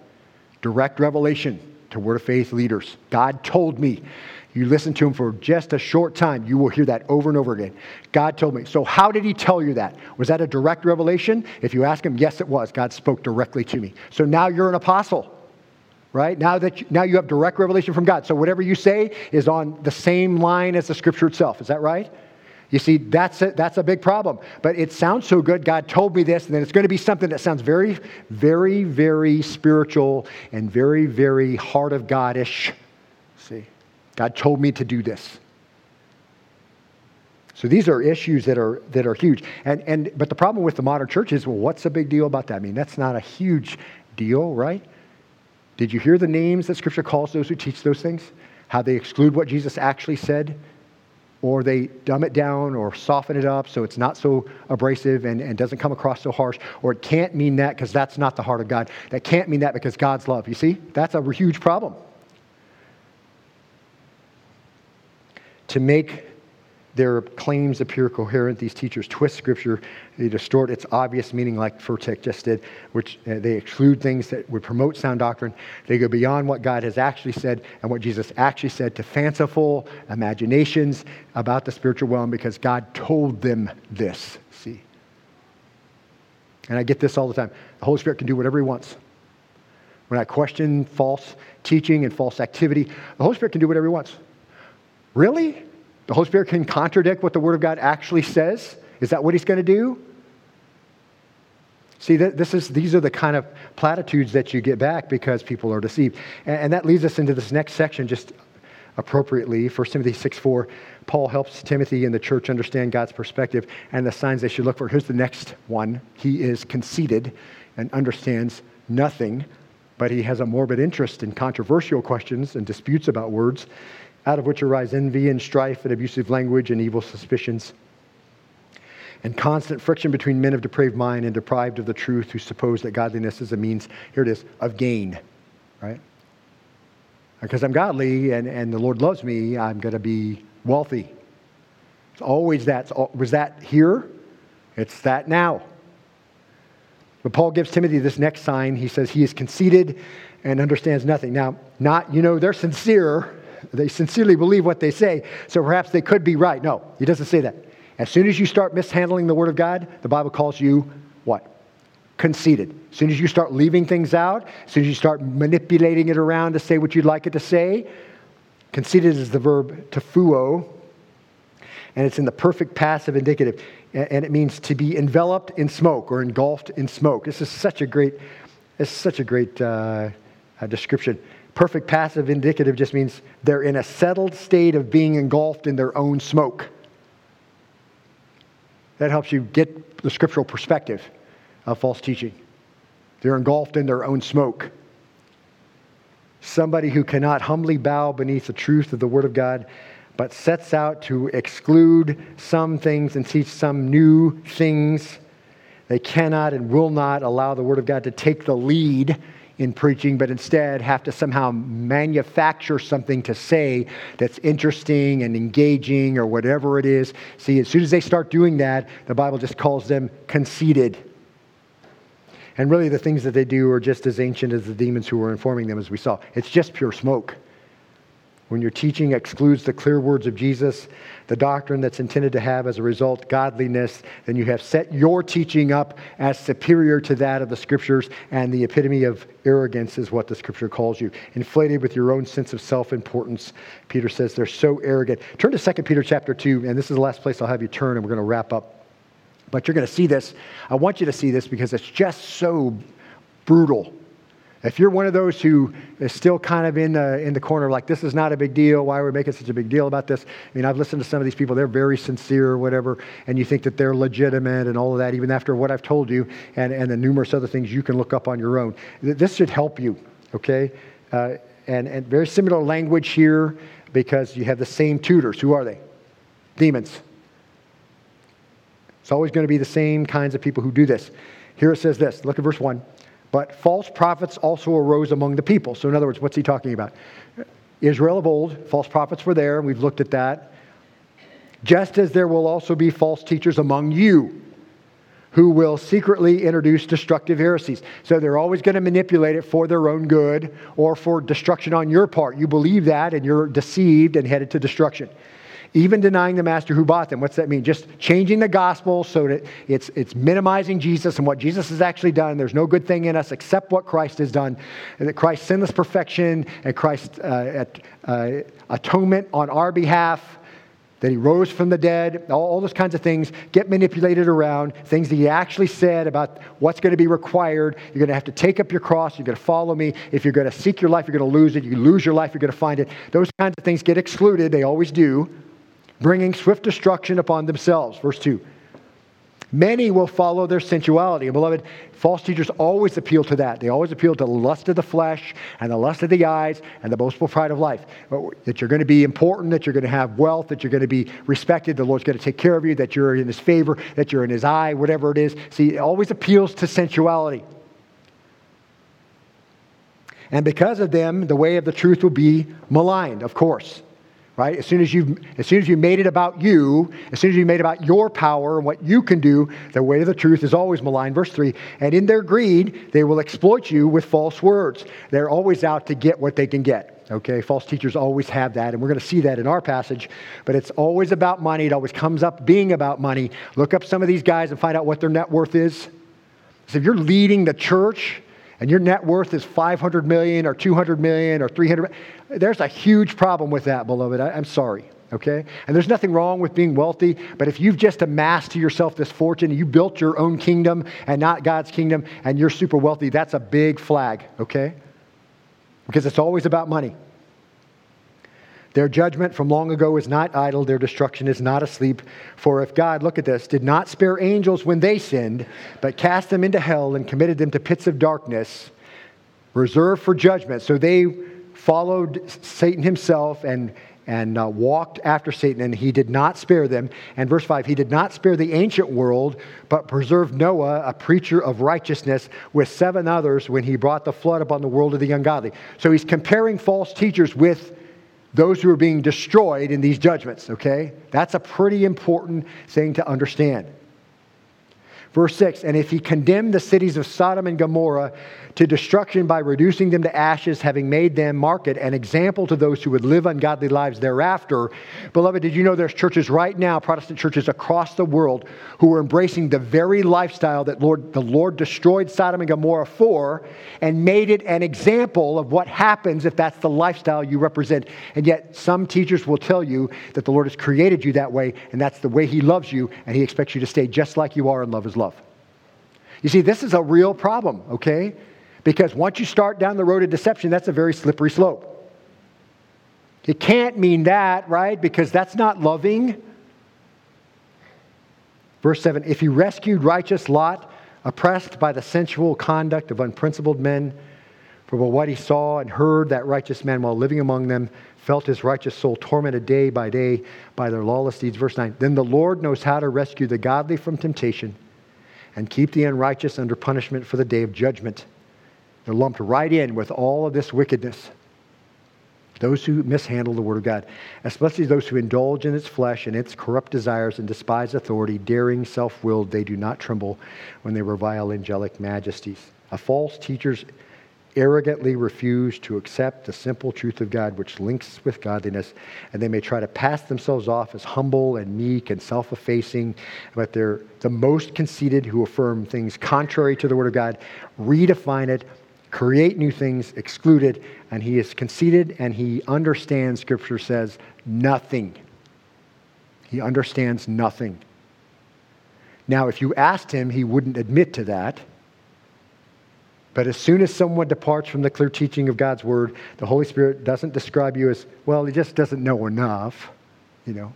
Direct revelation to Word of Faith leaders. God told me. You listen to him for just a short time, you will hear that over and over again. God told me. So, how did he tell you that? Was that a direct revelation? If you ask him, yes, it was. God spoke directly to me. So now you're an apostle right? Now that you, now you have direct revelation from God. So whatever you say is on the same line as the scripture itself. Is that right? You see, that's a, that's a big problem. But it sounds so good. God told me this, and then it's going to be something that sounds very, very, very spiritual and very, very heart of Godish. See, God told me to do this. So these are issues that are that are huge. And and but the problem with the modern church is, well, what's the big deal about that? I mean, that's not a huge deal, right? Did you hear the names that Scripture calls those who teach those things? How they exclude what Jesus actually said, or they dumb it down or soften it up so it's not so abrasive and, and doesn't come across so harsh, or it can't mean that because that's not the heart of God. That can't mean that because God's love. You see? That's a huge problem. To make their claims appear coherent. These teachers twist Scripture, they distort its obvious meaning, like Furtick just did, which uh, they exclude things that would promote sound doctrine. They go beyond what God has actually said and what Jesus actually said to fanciful imaginations about the spiritual realm because God told them this. See? And I get this all the time. The Holy Spirit can do whatever He wants. When I question false teaching and false activity, the Holy Spirit can do whatever He wants. Really? The Holy Spirit can contradict what the Word of God actually says. Is that what He's going to do? See, this is, these are the kind of platitudes that you get back because people are deceived. And, that leads us into this next section just appropriately. 1 Timothy 6 4, Paul helps Timothy and the church understand God's perspective and the signs they should look for. Here's the next one He is conceited and understands nothing, but he has a morbid interest in controversial questions and disputes about words out of which arise envy and strife and abusive language and evil suspicions, and constant friction between men of depraved mind and deprived of the truth who suppose that godliness is a means, here it is, of gain, right? Because I'm godly and, and the Lord loves me, I'm going to be wealthy. It's always that. Was that here? It's that now. But Paul gives Timothy this next sign. He says he is conceited and understands nothing. Now, not, you know, they're sincere they sincerely believe what they say, so perhaps they could be right. No, he doesn't say that. As soon as you start mishandling the Word of God, the Bible calls you what? Conceited. As soon as you start leaving things out, as soon as you start manipulating it around to say what you'd like it to say, conceited is the verb tuphoo, and it's in the perfect passive indicative, and it means to be enveloped in smoke or engulfed in smoke. This is such a great, it's such a great uh, description. Perfect passive indicative just means they're in a settled state of being engulfed in their own smoke. That helps you get the scriptural perspective of false teaching. They're engulfed in their own smoke. Somebody who cannot humbly bow beneath the truth of the Word of God, but sets out to exclude some things and teach some new things. They cannot and will not allow the Word of God to take the lead in preaching, but instead have to somehow manufacture something to say that's interesting and engaging or whatever it is. See, as soon as they start doing that, the Bible just calls them conceited. And really, the things that they do are just as ancient as the demons who were informing them, as we saw. It's just pure smoke. When your teaching excludes the clear words of Jesus, the doctrine that's intended to have as a result godliness, then you have set your teaching up as superior to that of the scriptures, and the epitome of arrogance is what the scripture calls you. Inflated with your own sense of self-importance, Peter says they're so arrogant. Turn to 2 Peter chapter 2, and this is the last place I'll have you turn, and we're going to wrap up. But you're going to see this. I want you to see this because it's just so brutal if you're one of those who is still kind of in the, in the corner, like, this is not a big deal, why are we making such a big deal about this? I mean, I've listened to some of these people, they're very sincere or whatever, and you think that they're legitimate and all of that, even after what I've told you and, and the numerous other things you can look up on your own. This should help you, okay? Uh, and, and very similar language here because you have the same tutors. Who are they? Demons. It's always going to be the same kinds of people who do this. Here it says this look at verse 1. But false prophets also arose among the people. So, in other words, what's he talking about? Israel of old, false prophets were there. And we've looked at that. Just as there will also be false teachers among you who will secretly introduce destructive heresies. So they're always going to manipulate it for their own good or for destruction on your part. You believe that and you're deceived and headed to destruction even denying the master who bought them. What's that mean? Just changing the gospel so that it's, it's minimizing Jesus and what Jesus has actually done. There's no good thing in us except what Christ has done. And that Christ's sinless perfection and Christ's uh, uh, atonement on our behalf that he rose from the dead, all, all, those kinds of things get manipulated around, things that he actually said about what's going to be required. You're going to have to take up your cross, you're going to follow me. If you're going to seek your life, you're going to lose it. You lose your life, you're going to find it. Those kinds of things get excluded, they always do bringing swift destruction upon themselves. Verse 2. Many will follow their sensuality. And beloved, false teachers always appeal to that. They always appeal to the lust of the flesh and the lust of the eyes and the boastful pride of life. Uh, that you're going to be important, that you're going to have wealth, that you're going to be respected, the Lord's going to take care of you, that you're in His favor, that you're in His eye, whatever it is. See, it always appeals to sensuality. And because of them, the way of the truth will be maligned, of course right? As soon as you as soon as you made it about you, as soon as you made it about your power and what you can do, the way of the truth is always maligned. Verse 3, and in their greed, they will exploit you with false words. They're always out to get what they can get. Okay, false teachers always have that, and we're going to see that in our passage, but it's always about money. It always comes up being about money. Look up some of these guys and find out what their net worth is. So if you're leading the church and your net worth is 500 million or 200 million or 300 there's a huge problem with that beloved I, i'm sorry okay and there's nothing wrong with being wealthy but if you've just amassed to yourself this fortune you built your own kingdom and not god's kingdom and you're super wealthy that's a big flag okay because it's always about money their judgment from long ago is not idle, their destruction is not asleep. For if God, look at this, did not spare angels when they sinned, but cast them into hell and committed them to pits of darkness, reserved for judgment. So they followed Satan himself and and uh, walked after Satan, and he did not spare them. And verse 5 He did not spare the ancient world, but preserved Noah, a preacher of righteousness, with seven others when he brought the flood upon the world of the ungodly. So he's comparing false teachers with those who are being destroyed in these judgments, okay? That's a pretty important thing to understand. Verse 6 And if he condemned the cities of Sodom and Gomorrah to destruction by reducing them to ashes, having made them market an example to those who would live ungodly lives thereafter. Beloved, did you know there's churches right now, Protestant churches across the world, who are embracing the very lifestyle that Lord, the Lord destroyed Sodom and Gomorrah for and made it an example of what happens if that's the lifestyle you represent. And yet, some teachers will tell you that the Lord has created you that way, and that's the way He loves you, and He expects you to stay just like you are and love His love. You see, this is a real problem, okay? Because once you start down the road of deception, that's a very slippery slope. It can't mean that, right? Because that's not loving. Verse 7 If he rescued righteous Lot, oppressed by the sensual conduct of unprincipled men, for what he saw and heard, that righteous man, while living among them, felt his righteous soul tormented day by day by their lawless deeds. Verse 9 Then the Lord knows how to rescue the godly from temptation and keep the unrighteous under punishment for the day of judgment they're lumped right in with all of this wickedness. Those who mishandle the Word of God, especially those who indulge in its flesh and its corrupt desires and despise authority, daring, self willed, they do not tremble when they revile angelic majesties. A false teacher's arrogantly refuse to accept the simple truth of God, which links with godliness, and they may try to pass themselves off as humble and meek and self effacing, but they're the most conceited who affirm things contrary to the Word of God, redefine it, create new things, excluded, and he is conceited and he understands, Scripture says, nothing. He understands nothing. Now, if you asked him, he wouldn't admit to that. But as soon as someone departs from the clear teaching of God's word, the Holy Spirit doesn't describe you as, well, he just doesn't know enough, you know.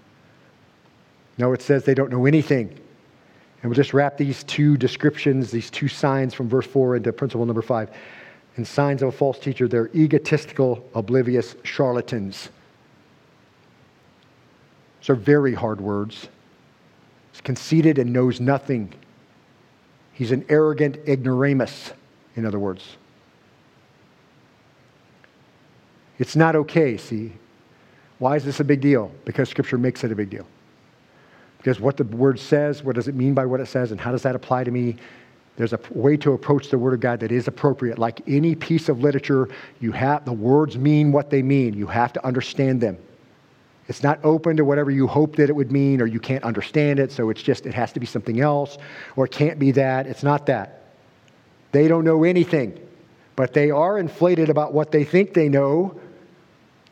No, it says they don't know anything. And we'll just wrap these two descriptions, these two signs from verse 4 into principle number 5 and signs of a false teacher. They're egotistical, oblivious charlatans. These are very hard words. He's conceited and knows nothing. He's an arrogant ignoramus, in other words. It's not okay, see. Why is this a big deal? Because Scripture makes it a big deal. Because what the Word says, what does it mean by what it says, and how does that apply to me? There's a way to approach the Word of God that is appropriate. Like any piece of literature, you have the words mean what they mean. You have to understand them. It's not open to whatever you hope that it would mean, or you can't understand it, so it's just it has to be something else, or it can't be that. It's not that. They don't know anything, but they are inflated about what they think they know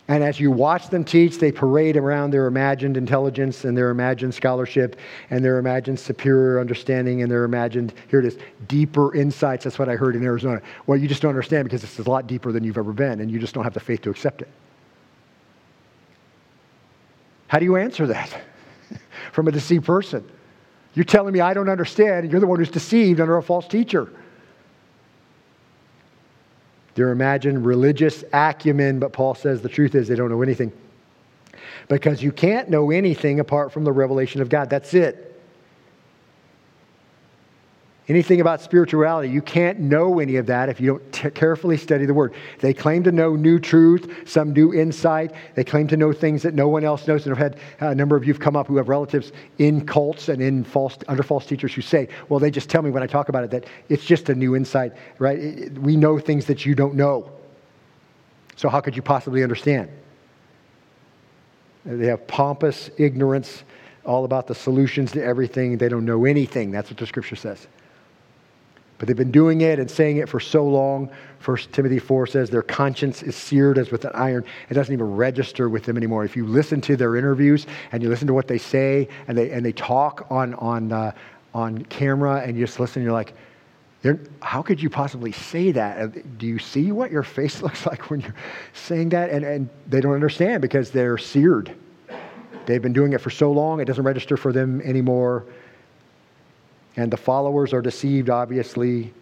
and as you watch them teach, they parade around their imagined intelligence and their imagined scholarship and their imagined superior understanding and their imagined, here it is, deeper insights. That's what I heard in Arizona. Well, you just don't understand because this is a lot deeper than you've ever been and you just don't have the faith to accept it. How do you answer that from a deceived person? You're telling me I don't understand, and you're the one who's deceived under a false teacher. They're imagined religious acumen, but Paul says the truth is they don't know anything. Because you can't know anything apart from the revelation of God. That's it anything about spirituality. You can't know any of that if you don't t- carefully study the Word. They claim to know new truth, some new insight. They claim to know things that no one else knows. And I've had uh, a number of you have come up who have relatives in cults and in false, under false teachers who say, well, they just tell me when I talk about it that it's just a new insight, right? We know things that you don't know. So how could you possibly understand? They have pompous ignorance all about the solutions to everything. They don't know anything. That's what the scripture says. But they've been doing it and saying it for so long. 1 Timothy 4 says their conscience is seared as with an iron. It doesn't even register with them anymore. If you listen to their interviews and you listen to what they say and they, and they talk on, on, uh, on camera and you just listen, you're like, how could you possibly say that? Do you see what your face looks like when you're saying that? And, and they don't understand because they're seared. They've been doing it for so long, it doesn't register for them anymore. And the followers are deceived, obviously.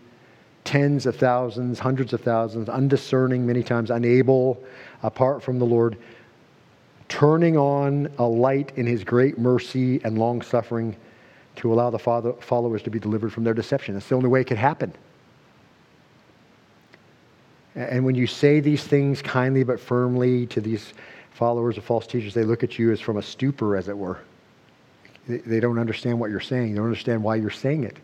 Tens of thousands, hundreds of thousands, undiscerning, many times unable, apart from the Lord, turning on a light in his great mercy and long suffering to allow the father, followers to be delivered from their deception. That's the only way it could happen. And when you say these things kindly but firmly to these followers of false teachers, they look at you as from a stupor, as it were. They don't understand what you're saying. They don't understand why you're saying it.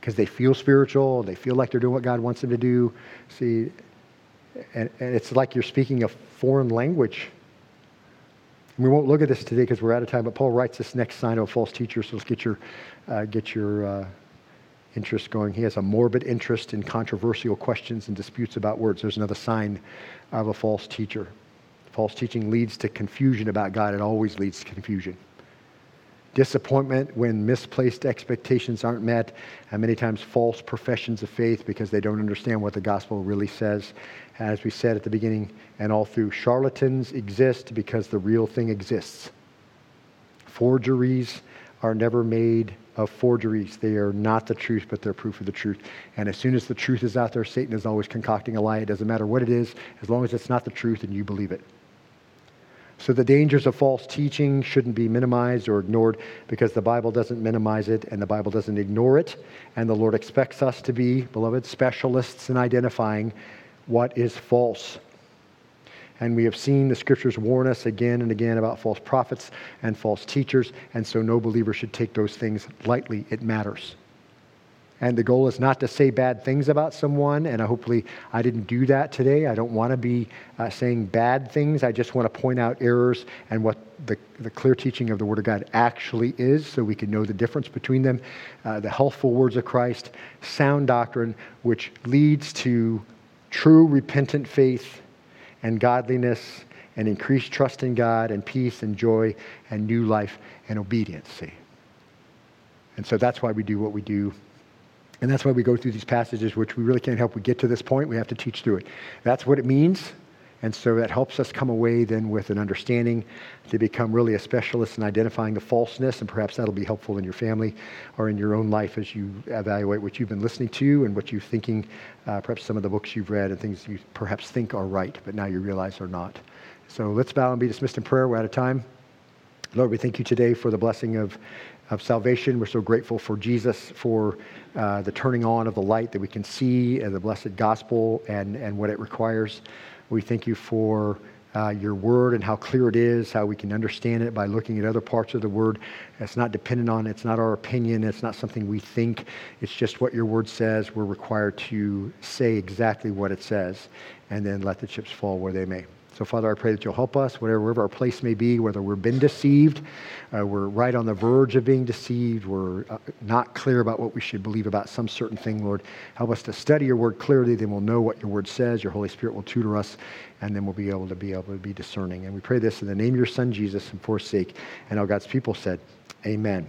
Because they feel spiritual. They feel like they're doing what God wants them to do. See, and, and it's like you're speaking a foreign language. And we won't look at this today because we're out of time, but Paul writes this next sign of a false teacher, so let's get your, uh, get your uh, interest going. He has a morbid interest in controversial questions and disputes about words. There's another sign of a false teacher. False teaching leads to confusion about God, it always leads to confusion disappointment when misplaced expectations aren't met, and many times false professions of faith because they don't understand what the gospel really says. As we said at the beginning and all through, charlatans exist because the real thing exists. Forgeries are never made of forgeries. They are not the truth, but they're proof of the truth. And as soon as the truth is out there, Satan is always concocting a lie. It doesn't matter what it is, as long as it's not the truth and you believe it. So the dangers of false teaching shouldn't be minimized or ignored because the Bible doesn't minimize it and the Bible doesn't ignore it. And the Lord expects us to be, beloved, specialists in identifying what is false. And we have seen the scriptures warn us again and again about false prophets and false teachers. And so no believer should take those things lightly. It matters. And the goal is not to say bad things about someone. And hopefully, I didn't do that today. I don't want to be uh, saying bad things. I just want to point out errors and what the, the clear teaching of the Word of God actually is so we can know the difference between them. Uh, the healthful words of Christ, sound doctrine, which leads to true repentant faith and godliness and increased trust in God and peace and joy and new life and obedience. See? And so that's why we do what we do and that's why we go through these passages, which we really can't help. We get to this point, we have to teach through it. That's what it means. And so that helps us come away then with an understanding to become really a specialist in identifying the falseness, and perhaps that'll be helpful in your family or in your own life as you evaluate what you've been listening to and what you're thinking, uh, perhaps some of the books you've read and things you perhaps think are right, but now you realize are not. So let's bow and be dismissed in prayer. We're out of time. Lord, we thank you today for the blessing of of salvation. We're so grateful for Jesus, for uh, the turning on of the light that we can see and the blessed gospel and, and what it requires. We thank you for uh, your word and how clear it is, how we can understand it by looking at other parts of the word. It's not dependent on, it's not our opinion, it's not something we think. It's just what your word says. We're required to say exactly what it says and then let the chips fall where they may. So, Father, I pray that you'll help us, whatever, wherever our place may be, whether we've been deceived, uh, we're right on the verge of being deceived, we're uh, not clear about what we should believe about some certain thing, Lord. Help us to study your word clearly, then we'll know what your word says. Your Holy Spirit will tutor us, and then we'll be able to be able to be discerning. And we pray this in the name of your Son, Jesus, and for his sake. And all God's people said, Amen.